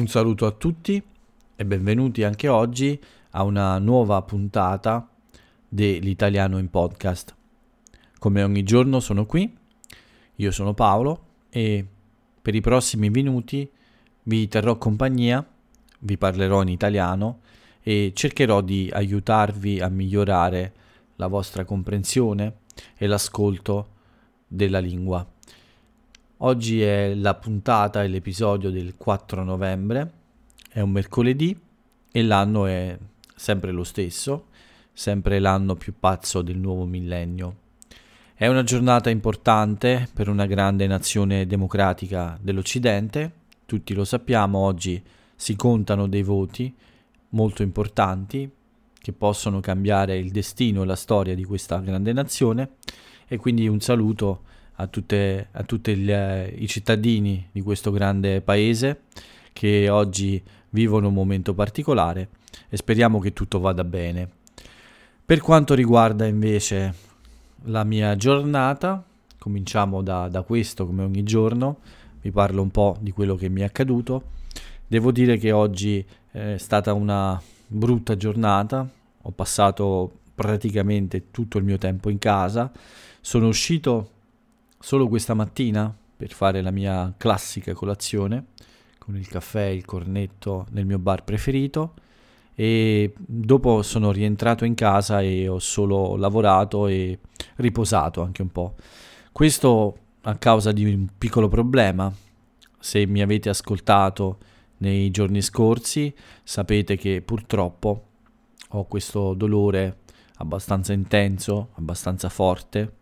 Un saluto a tutti e benvenuti anche oggi a una nuova puntata dell'Italiano in podcast. Come ogni giorno sono qui, io sono Paolo e per i prossimi minuti vi terrò compagnia, vi parlerò in italiano e cercherò di aiutarvi a migliorare la vostra comprensione e l'ascolto della lingua. Oggi è la puntata e l'episodio del 4 novembre, è un mercoledì e l'anno è sempre lo stesso, sempre l'anno più pazzo del nuovo millennio. È una giornata importante per una grande nazione democratica dell'Occidente, tutti lo sappiamo, oggi si contano dei voti molto importanti che possono cambiare il destino e la storia di questa grande nazione. E quindi un saluto a tutti i cittadini di questo grande paese che oggi vivono un momento particolare e speriamo che tutto vada bene. Per quanto riguarda invece la mia giornata, cominciamo da, da questo come ogni giorno, vi parlo un po' di quello che mi è accaduto. Devo dire che oggi è stata una brutta giornata, ho passato praticamente tutto il mio tempo in casa, sono uscito solo questa mattina per fare la mia classica colazione con il caffè e il cornetto nel mio bar preferito e dopo sono rientrato in casa e ho solo lavorato e riposato anche un po'. Questo a causa di un piccolo problema. Se mi avete ascoltato nei giorni scorsi sapete che purtroppo ho questo dolore abbastanza intenso, abbastanza forte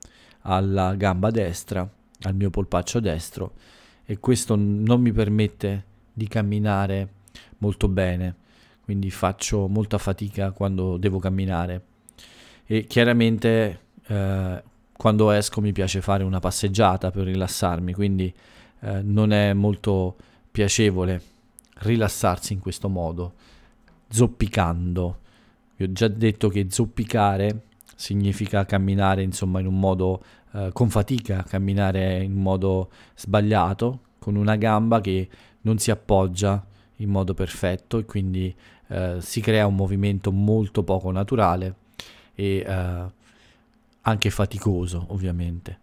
alla gamba destra, al mio polpaccio destro e questo non mi permette di camminare molto bene, quindi faccio molta fatica quando devo camminare e chiaramente eh, quando esco mi piace fare una passeggiata per rilassarmi, quindi eh, non è molto piacevole rilassarsi in questo modo, zoppicando. Vi ho già detto che zoppicare significa camminare insomma in un modo eh, con fatica, camminare in modo sbagliato, con una gamba che non si appoggia in modo perfetto e quindi eh, si crea un movimento molto poco naturale e eh, anche faticoso ovviamente.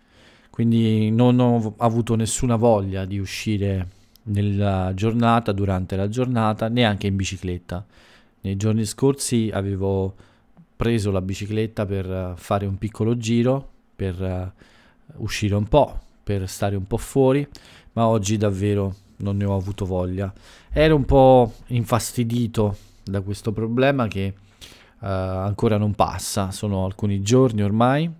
Quindi non ho avuto nessuna voglia di uscire nella giornata, durante la giornata, neanche in bicicletta. Nei giorni scorsi avevo preso la bicicletta per eh, fare un piccolo giro, per uh, uscire un po', per stare un po' fuori, ma oggi davvero non ne ho avuto voglia. Ero un po' infastidito da questo problema che uh, ancora non passa, sono alcuni giorni ormai.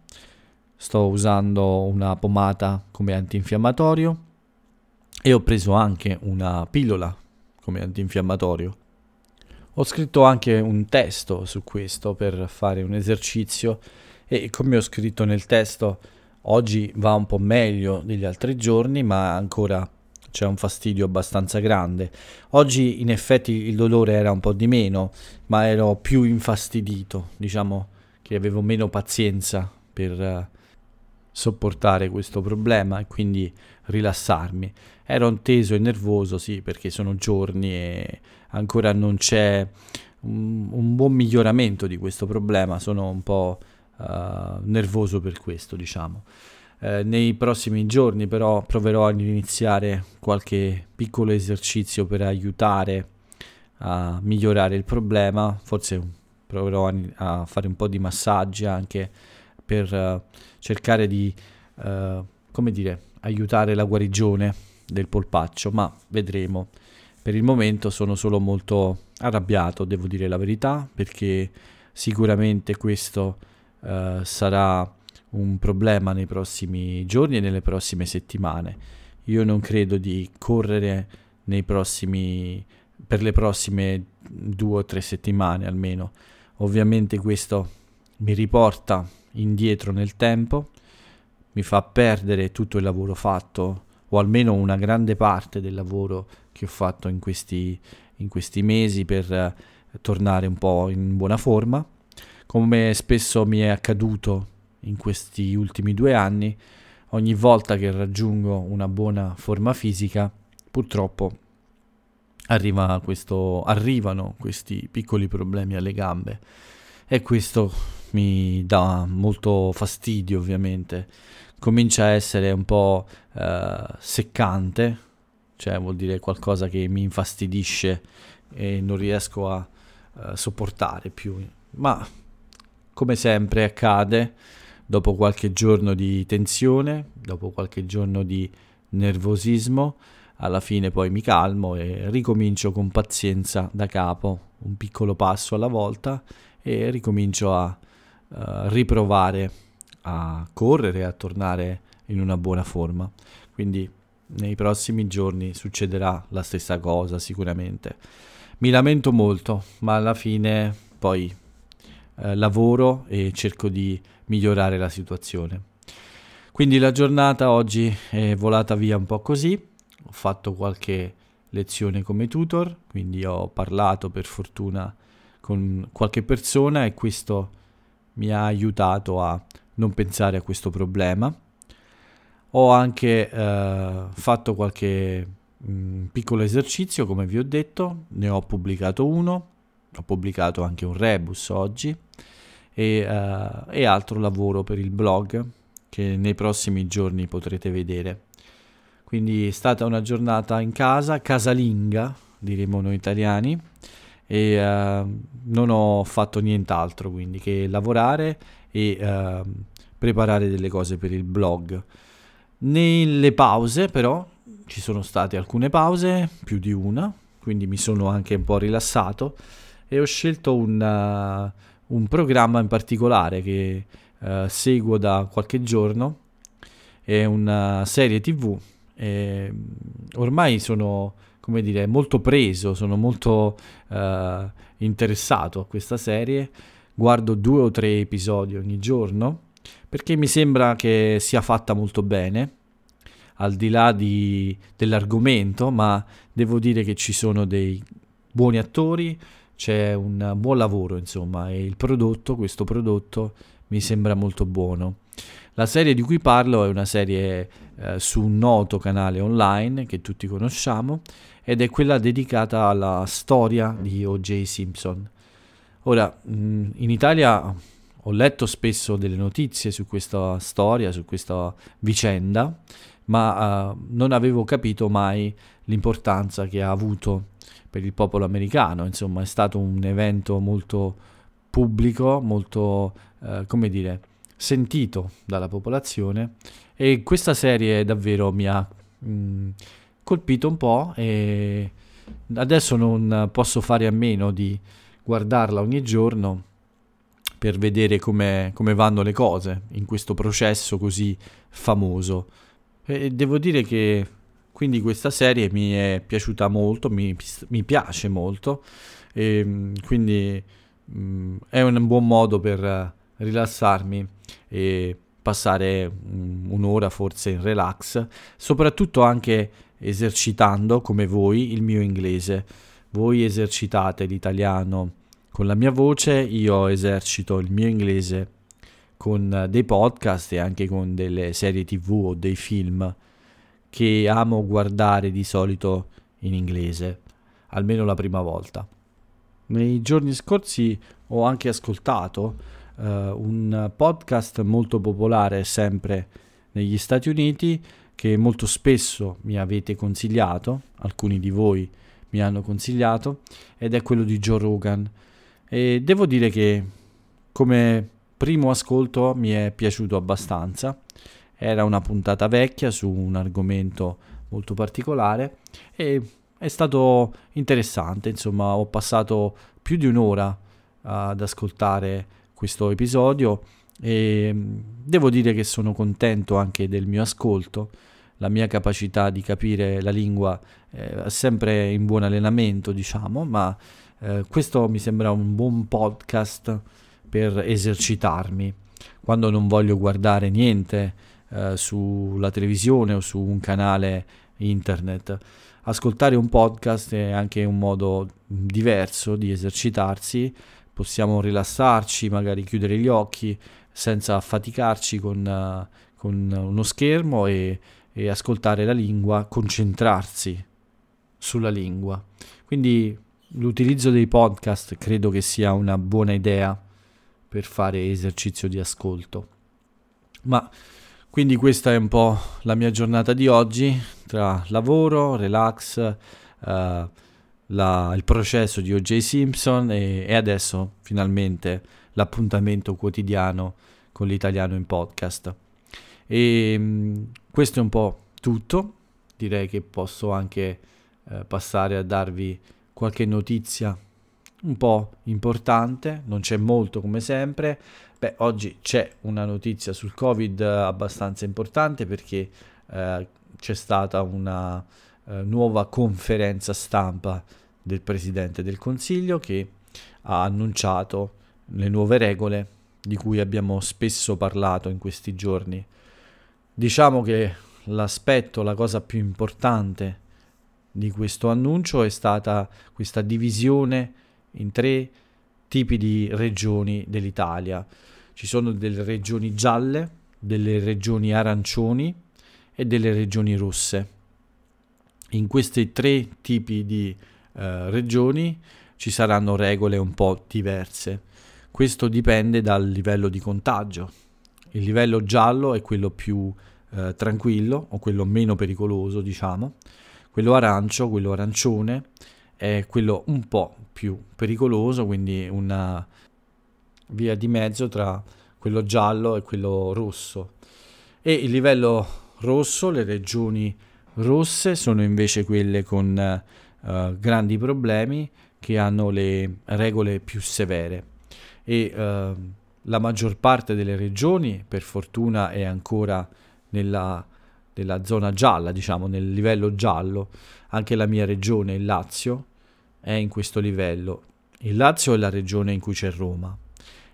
Sto usando una pomata come antinfiammatorio e ho preso anche una pillola come antinfiammatorio ho scritto anche un testo su questo per fare un esercizio e come ho scritto nel testo oggi va un po' meglio degli altri giorni ma ancora c'è un fastidio abbastanza grande. Oggi in effetti il dolore era un po' di meno ma ero più infastidito, diciamo che avevo meno pazienza per uh, sopportare questo problema e quindi rilassarmi. Ero teso e nervoso, sì, perché sono giorni e ancora non c'è un, un buon miglioramento di questo problema, sono un po' uh, nervoso per questo, diciamo. Eh, nei prossimi giorni però proverò ad iniziare qualche piccolo esercizio per aiutare a migliorare il problema, forse proverò a, a fare un po' di massaggi anche per uh, cercare di, uh, come dire, aiutare la guarigione del polpaccio, ma vedremo. Per il momento sono solo molto arrabbiato, devo dire la verità, perché sicuramente questo uh, sarà un problema nei prossimi giorni e nelle prossime settimane. Io non credo di correre prossimi, per le prossime due o tre settimane almeno. Ovviamente questo mi riporta indietro nel tempo, mi fa perdere tutto il lavoro fatto o almeno una grande parte del lavoro che ho fatto in questi, in questi mesi per eh, tornare un po' in buona forma. Come spesso mi è accaduto in questi ultimi due anni, ogni volta che raggiungo una buona forma fisica, purtroppo arriva questo, arrivano questi piccoli problemi alle gambe e questo mi dà molto fastidio ovviamente. Comincia a essere un po' eh, seccante, cioè vuol dire qualcosa che mi infastidisce e non riesco a eh, sopportare più. Ma come sempre accade, dopo qualche giorno di tensione, dopo qualche giorno di nervosismo, alla fine poi mi calmo e ricomincio con pazienza da capo, un piccolo passo alla volta e ricomincio a uh, riprovare a correre, a tornare in una buona forma. Quindi nei prossimi giorni succederà la stessa cosa sicuramente. Mi lamento molto, ma alla fine poi eh, lavoro e cerco di migliorare la situazione. Quindi la giornata oggi è volata via un po' così, ho fatto qualche lezione come tutor, quindi ho parlato per fortuna con qualche persona e questo mi ha aiutato a non pensare a questo problema. Ho anche eh, fatto qualche mh, mm, piccolo esercizio, come vi ho detto, ne ho pubblicato uno, ho pubblicato anche un rebus oggi e, uh, e altro lavoro per il blog che nei prossimi giorni potrete vedere. Quindi è stata una giornata in casa, casalinga, diremo noi italiani, e uh, non ho fatto nient'altro quindi che lavorare e uh, preparare delle cose per il blog. Nelle pause però ci sono state alcune pause, più di una, quindi mi sono anche un po' rilassato e ho scelto un, uh, un programma in particolare che uh, seguo da qualche giorno, è una serie tv e ormai sono come dire molto preso, sono molto uh, interessato a questa serie, guardo due o tre episodi ogni giorno perché mi sembra che sia fatta molto bene al di là di, dell'argomento, ma devo dire che ci sono dei buoni attori, c'è un buon lavoro, insomma, e il prodotto, questo prodotto, mi sembra molto buono. La serie di cui parlo è una serie eh, su un noto canale online che tutti conosciamo ed è quella dedicata alla storia di O.J. Simpson. Ora, mh, in Italia ho letto spesso delle notizie su questa storia, su questa vicenda, ma uh, non avevo capito mai l'importanza che ha avuto per il popolo americano, insomma è stato un evento molto pubblico, molto, eh, come dire, sentito dalla popolazione e questa serie davvero mi ha mh, mm, colpito un po' e adesso non posso fare a meno di guardarla ogni giorno per vedere come, vanno le cose in questo processo così famoso. E devo dire che quindi questa serie mi è piaciuta molto, mi, mi piace molto, e ehm, quindi mh, mm, è un buon modo per rilassarmi e passare um, un'ora forse in relax, soprattutto anche esercitando come voi il mio inglese. Voi esercitate l'italiano con la mia voce, io esercito il mio inglese con dei podcast e anche con delle serie tv o dei film che amo guardare di solito in inglese, almeno la prima volta. Nei giorni scorsi ho anche ascoltato uh, un podcast molto popolare sempre negli Stati Uniti che molto spesso mi avete consigliato, alcuni di voi mi hanno consigliato, ed è quello di Joe Rogan. E devo dire che come primo ascolto mi è piaciuto abbastanza era una puntata vecchia su un argomento molto particolare e è stato interessante, insomma ho passato più di un'ora ad ascoltare questo episodio e mm, devo dire che sono contento anche del mio ascolto, la mia capacità di capire la lingua eh, è sempre in buon allenamento, diciamo, ma eh, questo mi sembra un buon podcast per esercitarmi. Quando non voglio guardare niente eh, sulla televisione o su un canale internet. Ascoltare un podcast è anche un modo diverso di esercitarsi, possiamo rilassarci, magari chiudere gli occhi senza affaticarci con, uh, con uno schermo e, e ascoltare la lingua, concentrarsi sulla lingua. Quindi l'utilizzo dei podcast credo che sia una buona idea per fare esercizio di ascolto. Ma quindi questa è un po' la mia giornata di oggi tra lavoro, relax, uh, la, il processo di O.J. Simpson e, e adesso finalmente l'appuntamento quotidiano con l'italiano in podcast. E mh, questo è un po' tutto, direi che posso anche eh, passare a darvi qualche notizia un po' importante, non c'è molto come sempre. Beh, oggi c'è una notizia sul Covid abbastanza importante perché eh, c'è stata una eh, nuova conferenza stampa del Presidente del Consiglio che ha annunciato le nuove regole di cui abbiamo spesso parlato in questi giorni. Diciamo che l'aspetto, la cosa più importante di questo annuncio è stata questa divisione in tre tipi di regioni dell'Italia. Ci sono delle regioni gialle, delle regioni arancioni e delle regioni rosse. In questi tre tipi di eh, regioni ci saranno regole un po' diverse. Questo dipende dal livello di contagio. Il livello giallo è quello più eh, tranquillo o quello meno pericoloso, diciamo. Quello arancio, quello arancione è quello un po' più pericoloso, quindi una via di mezzo tra quello giallo e quello rosso. E il livello rosso, le regioni rosse sono invece quelle con uh, grandi problemi che hanno le regole più severe e uh, la maggior parte delle regioni per fortuna è ancora nella, nella zona gialla, diciamo nel livello giallo, anche la mia regione, il Lazio, è in questo livello. Il Lazio è la regione in cui c'è Roma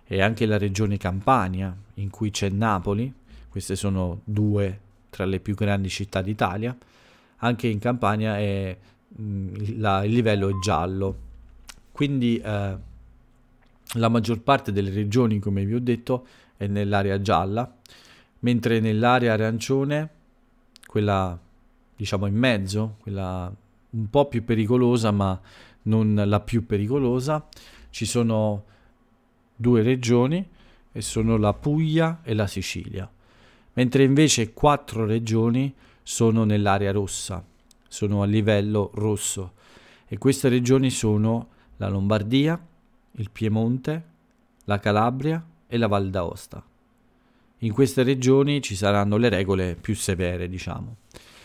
e anche la regione Campania in cui c'è Napoli, queste sono due tra le più grandi città d'Italia, anche in Campania è la, il livello è giallo. Quindi eh, la maggior parte delle regioni, come vi ho detto, è nell'area gialla, mentre nell'area arancione, quella diciamo in mezzo, quella un po' più pericolosa, ma non la più pericolosa, ci sono due regioni e sono la Puglia e la Sicilia, mentre invece quattro regioni sono nell'area rossa, sono a livello rosso e queste regioni sono la Lombardia, il Piemonte, la Calabria e la Val d'Aosta. In queste regioni ci saranno le regole più severe, diciamo.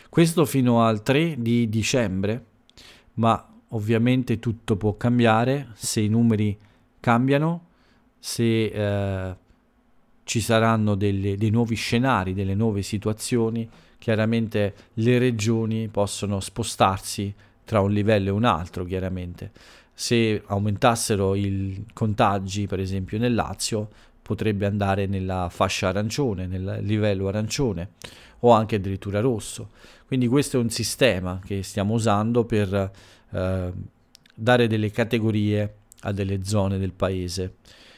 Questo fino al 3 di dicembre, ma ovviamente tutto può cambiare se i numeri cambiano, se eh, ci saranno delle, dei nuovi scenari, delle nuove situazioni chiaramente le regioni possono spostarsi tra un livello e un altro, chiaramente. Se aumentassero i contagi, per esempio nel Lazio, potrebbe andare nella fascia arancione, nel livello arancione o anche addirittura rosso. Quindi questo è un sistema che stiamo usando per eh, dare delle categorie a delle zone del paese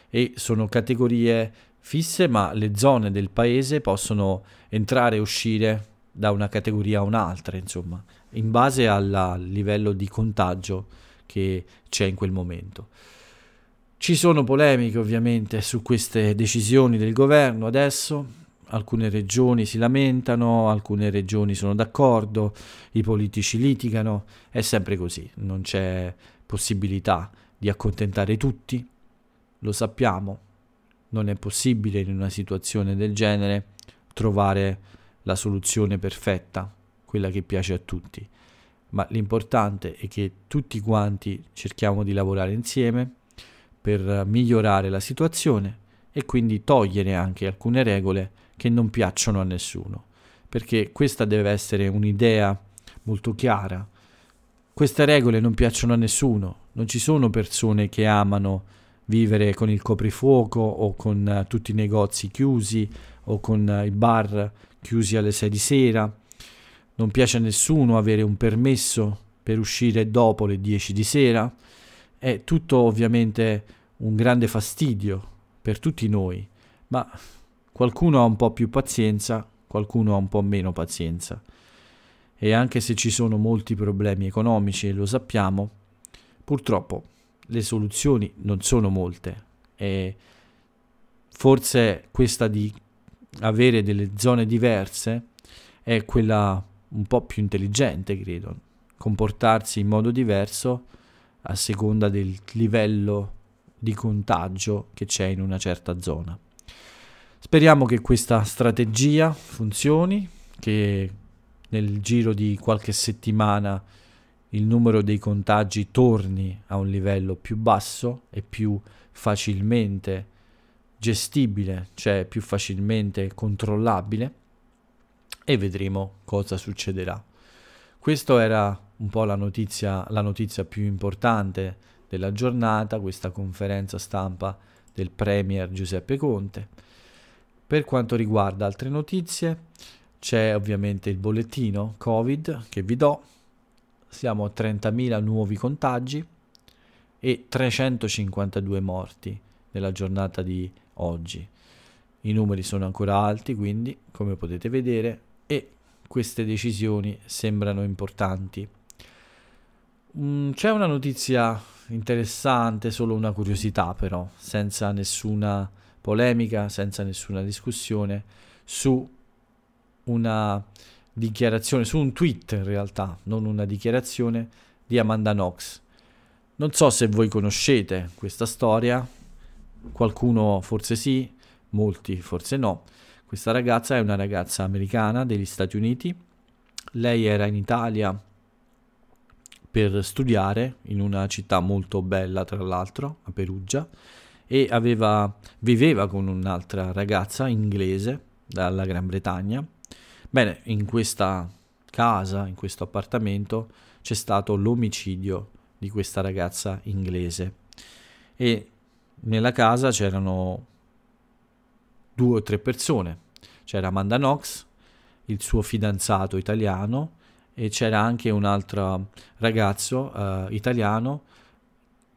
e sono categorie fisse, ma le zone del paese possono entrare e uscire da una categoria a un'altra, insomma, in base al livello di contagio che c'è in quel momento. Ci sono polemiche ovviamente su queste decisioni del governo adesso, alcune regioni si lamentano, alcune regioni sono d'accordo, i politici litigano, è sempre così, non c'è possibilità di accontentare tutti, lo sappiamo, non è possibile in una situazione del genere trovare la soluzione perfetta, quella che piace a tutti, ma l'importante è che tutti quanti cerchiamo di lavorare insieme per migliorare la situazione e quindi togliere anche alcune regole che non piacciono a nessuno, perché questa deve essere un'idea molto chiara. Queste regole non piacciono a nessuno, non ci sono persone che amano vivere con il coprifuoco o con uh, tutti i negozi chiusi o con uh, i bar chiusi alle 6 di sera. Non piace a nessuno avere un permesso per uscire dopo le 10 di sera. È tutto ovviamente un grande fastidio per tutti noi, ma qualcuno ha un po' più pazienza, qualcuno ha un po' meno pazienza. e anche se ci sono molti problemi economici lo sappiamo, purtroppo le soluzioni non sono molte e forse questa di avere delle zone diverse è quella un po' più intelligente, credo, comportarsi in modo diverso a seconda del livello di contagio che c'è in una certa zona. Speriamo che questa strategia funzioni, che nel giro di qualche settimana il numero dei contagi torni a un livello più basso e più facilmente gestibile, cioè più facilmente controllabile e vedremo cosa succederà. Questa era un po' la notizia, la notizia più importante della giornata, questa conferenza stampa del Premier Giuseppe Conte. Per quanto riguarda altre notizie, c'è ovviamente il bollettino Covid che vi do. Siamo a 30.000 nuovi contagi e 352 morti nella giornata di oggi. I numeri sono ancora alti, quindi, come potete vedere, e queste decisioni sembrano importanti. Mm, c'è una notizia interessante, solo una curiosità però, senza nessuna polemica, senza nessuna discussione, su una dichiarazione, su un tweet in realtà, non una dichiarazione di Amanda Knox. Non so se voi conoscete questa storia, qualcuno forse sì, molti forse no. Questa ragazza è una ragazza americana degli Stati Uniti. Lei era in Italia per studiare in una città molto bella, tra l'altro, a Perugia, e aveva, viveva con un'altra ragazza inglese dalla Gran Bretagna Bene, in questa casa, in questo appartamento, c'è stato l'omicidio di questa ragazza inglese e nella casa c'erano due o tre persone. C'era Amanda Knox, il suo fidanzato italiano e c'era anche un altro ragazzo uh, italiano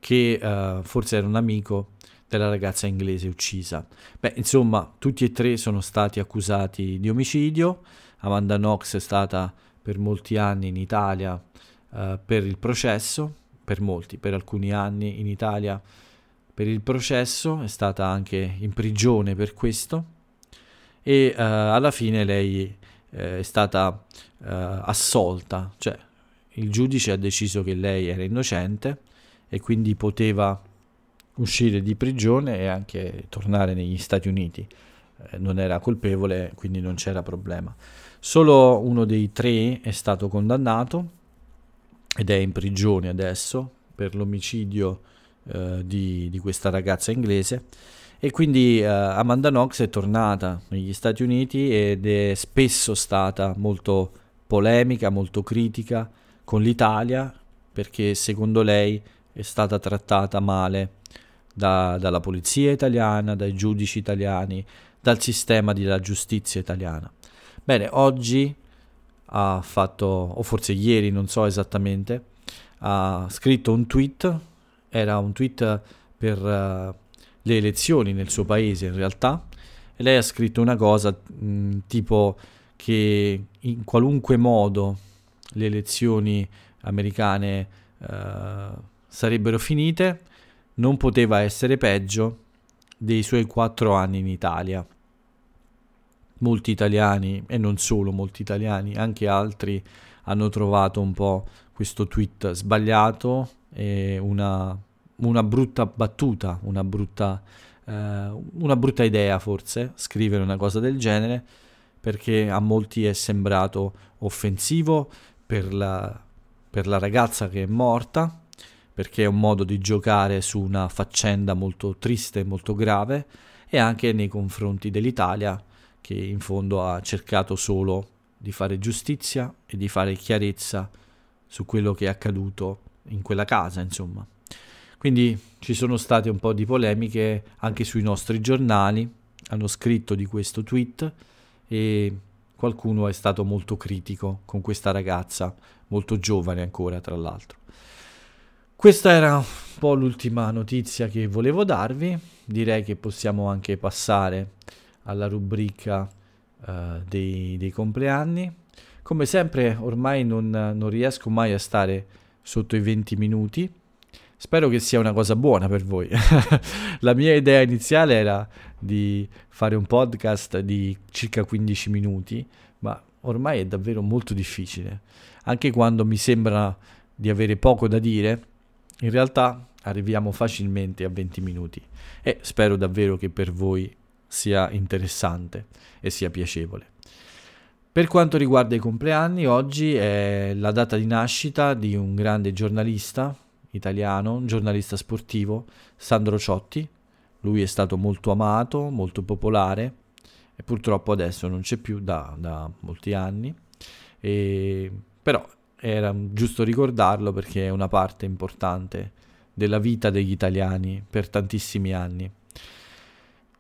che uh, forse era un amico della ragazza inglese uccisa. Beh, insomma, tutti e tre sono stati accusati di omicidio. Amanda Knox è stata per molti anni in Italia uh, per il processo, per molti, per alcuni anni in Italia per il processo, è stata anche in prigione per questo e uh, alla fine lei uh, è stata assolta, cioè il giudice ha deciso che lei era innocente e quindi poteva uscire di prigione e anche tornare negli Stati Uniti. Eh, non era colpevole, quindi non c'era problema. Solo uno dei tre è stato condannato ed è in prigione adesso per l'omicidio eh, di, di, questa ragazza inglese. E quindi eh, Amanda Knox è tornata negli Stati Uniti ed è spesso stata molto polemica, molto critica con l'Italia perché secondo lei è stata trattata male da, dalla polizia italiana, dai giudici italiani, dal sistema della giustizia italiana. Bene, oggi ha fatto, o forse ieri, non so esattamente, ha scritto un tweet, era un tweet per uh, le elezioni nel suo paese in realtà, e lei ha scritto una cosa mh, tipo che in qualunque modo le elezioni americane uh, sarebbero finite, non poteva essere peggio dei suoi quattro anni in Italia. Molti italiani, e non solo molti italiani, anche altri hanno trovato un po' questo tweet sbagliato e una, una brutta battuta, una brutta, eh, una brutta idea forse, scrivere una cosa del genere, perché a molti è sembrato offensivo per la, per la ragazza che è morta, perché è un modo di giocare su una faccenda molto triste molto grave e anche nei confronti dell'Italia che in fondo ha cercato solo di fare giustizia e di fare chiarezza su quello che è accaduto in quella casa, insomma. Quindi ci sono state un po' di polemiche anche sui nostri giornali, hanno scritto di questo tweet e qualcuno è stato molto critico con questa ragazza, molto giovane ancora tra l'altro. Questa era un po' l'ultima notizia che volevo darvi, direi che possiamo anche passare alla rubrica uh, dei, dei compleanni. Come sempre ormai non, non riesco mai a stare sotto i 20 minuti. Spero che sia una cosa buona per voi. La mia idea iniziale era di fare un podcast di circa 15 minuti, ma ormai è davvero molto difficile. Anche quando mi sembra di avere poco da dire, in realtà arriviamo facilmente a 20 minuti e spero davvero che per voi sia interessante e sia piacevole. Per quanto riguarda i compleanni, oggi è la data di nascita di un grande giornalista italiano, un giornalista sportivo, Sandro Ciotti. Lui è stato molto amato, molto popolare e purtroppo adesso non c'è più da, da molti anni. E, però era giusto ricordarlo perché è una parte importante della vita degli italiani per tantissimi anni.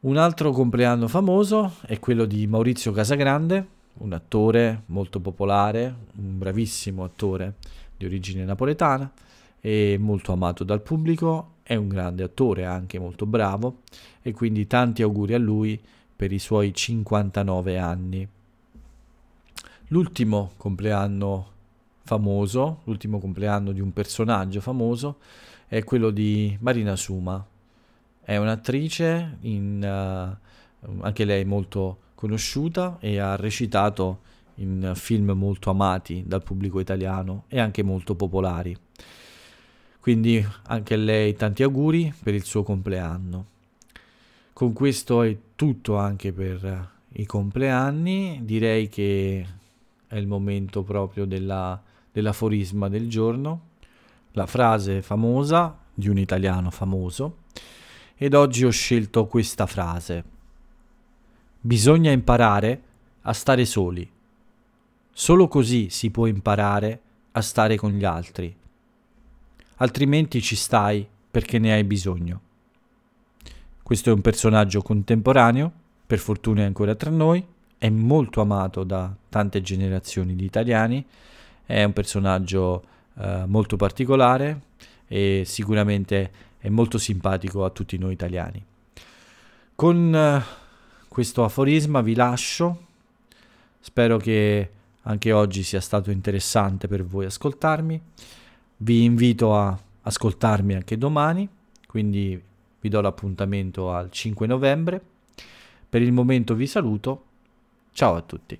Un altro compleanno famoso è quello di Maurizio Casagrande, un attore molto popolare, un bravissimo attore di origine napoletana e molto amato dal pubblico, è un grande attore anche molto bravo e quindi tanti auguri a lui per i suoi 59 anni. L'ultimo compleanno famoso, l'ultimo compleanno di un personaggio famoso è quello di Marina Suma. È un'attrice, in, uh, anche lei molto conosciuta e ha recitato in film molto amati dal pubblico italiano e anche molto popolari. Quindi anche a lei tanti auguri per il suo compleanno. Con questo è tutto anche per i compleanni. Direi che è il momento proprio della, dell'aforisma del giorno, la frase famosa di un italiano famoso. Ed oggi ho scelto questa frase. Bisogna imparare a stare soli. Solo così si può imparare a stare con gli altri. Altrimenti ci stai perché ne hai bisogno. Questo è un personaggio contemporaneo, per fortuna è ancora tra noi, è molto amato da tante generazioni di italiani, è un personaggio eh, molto particolare e sicuramente è molto simpatico a tutti noi italiani. Con eh, questo aforisma vi lascio. Spero che anche oggi sia stato interessante per voi ascoltarmi. Vi invito a ascoltarmi anche domani, quindi vi do l'appuntamento al 5 novembre. Per il momento vi saluto. Ciao a tutti.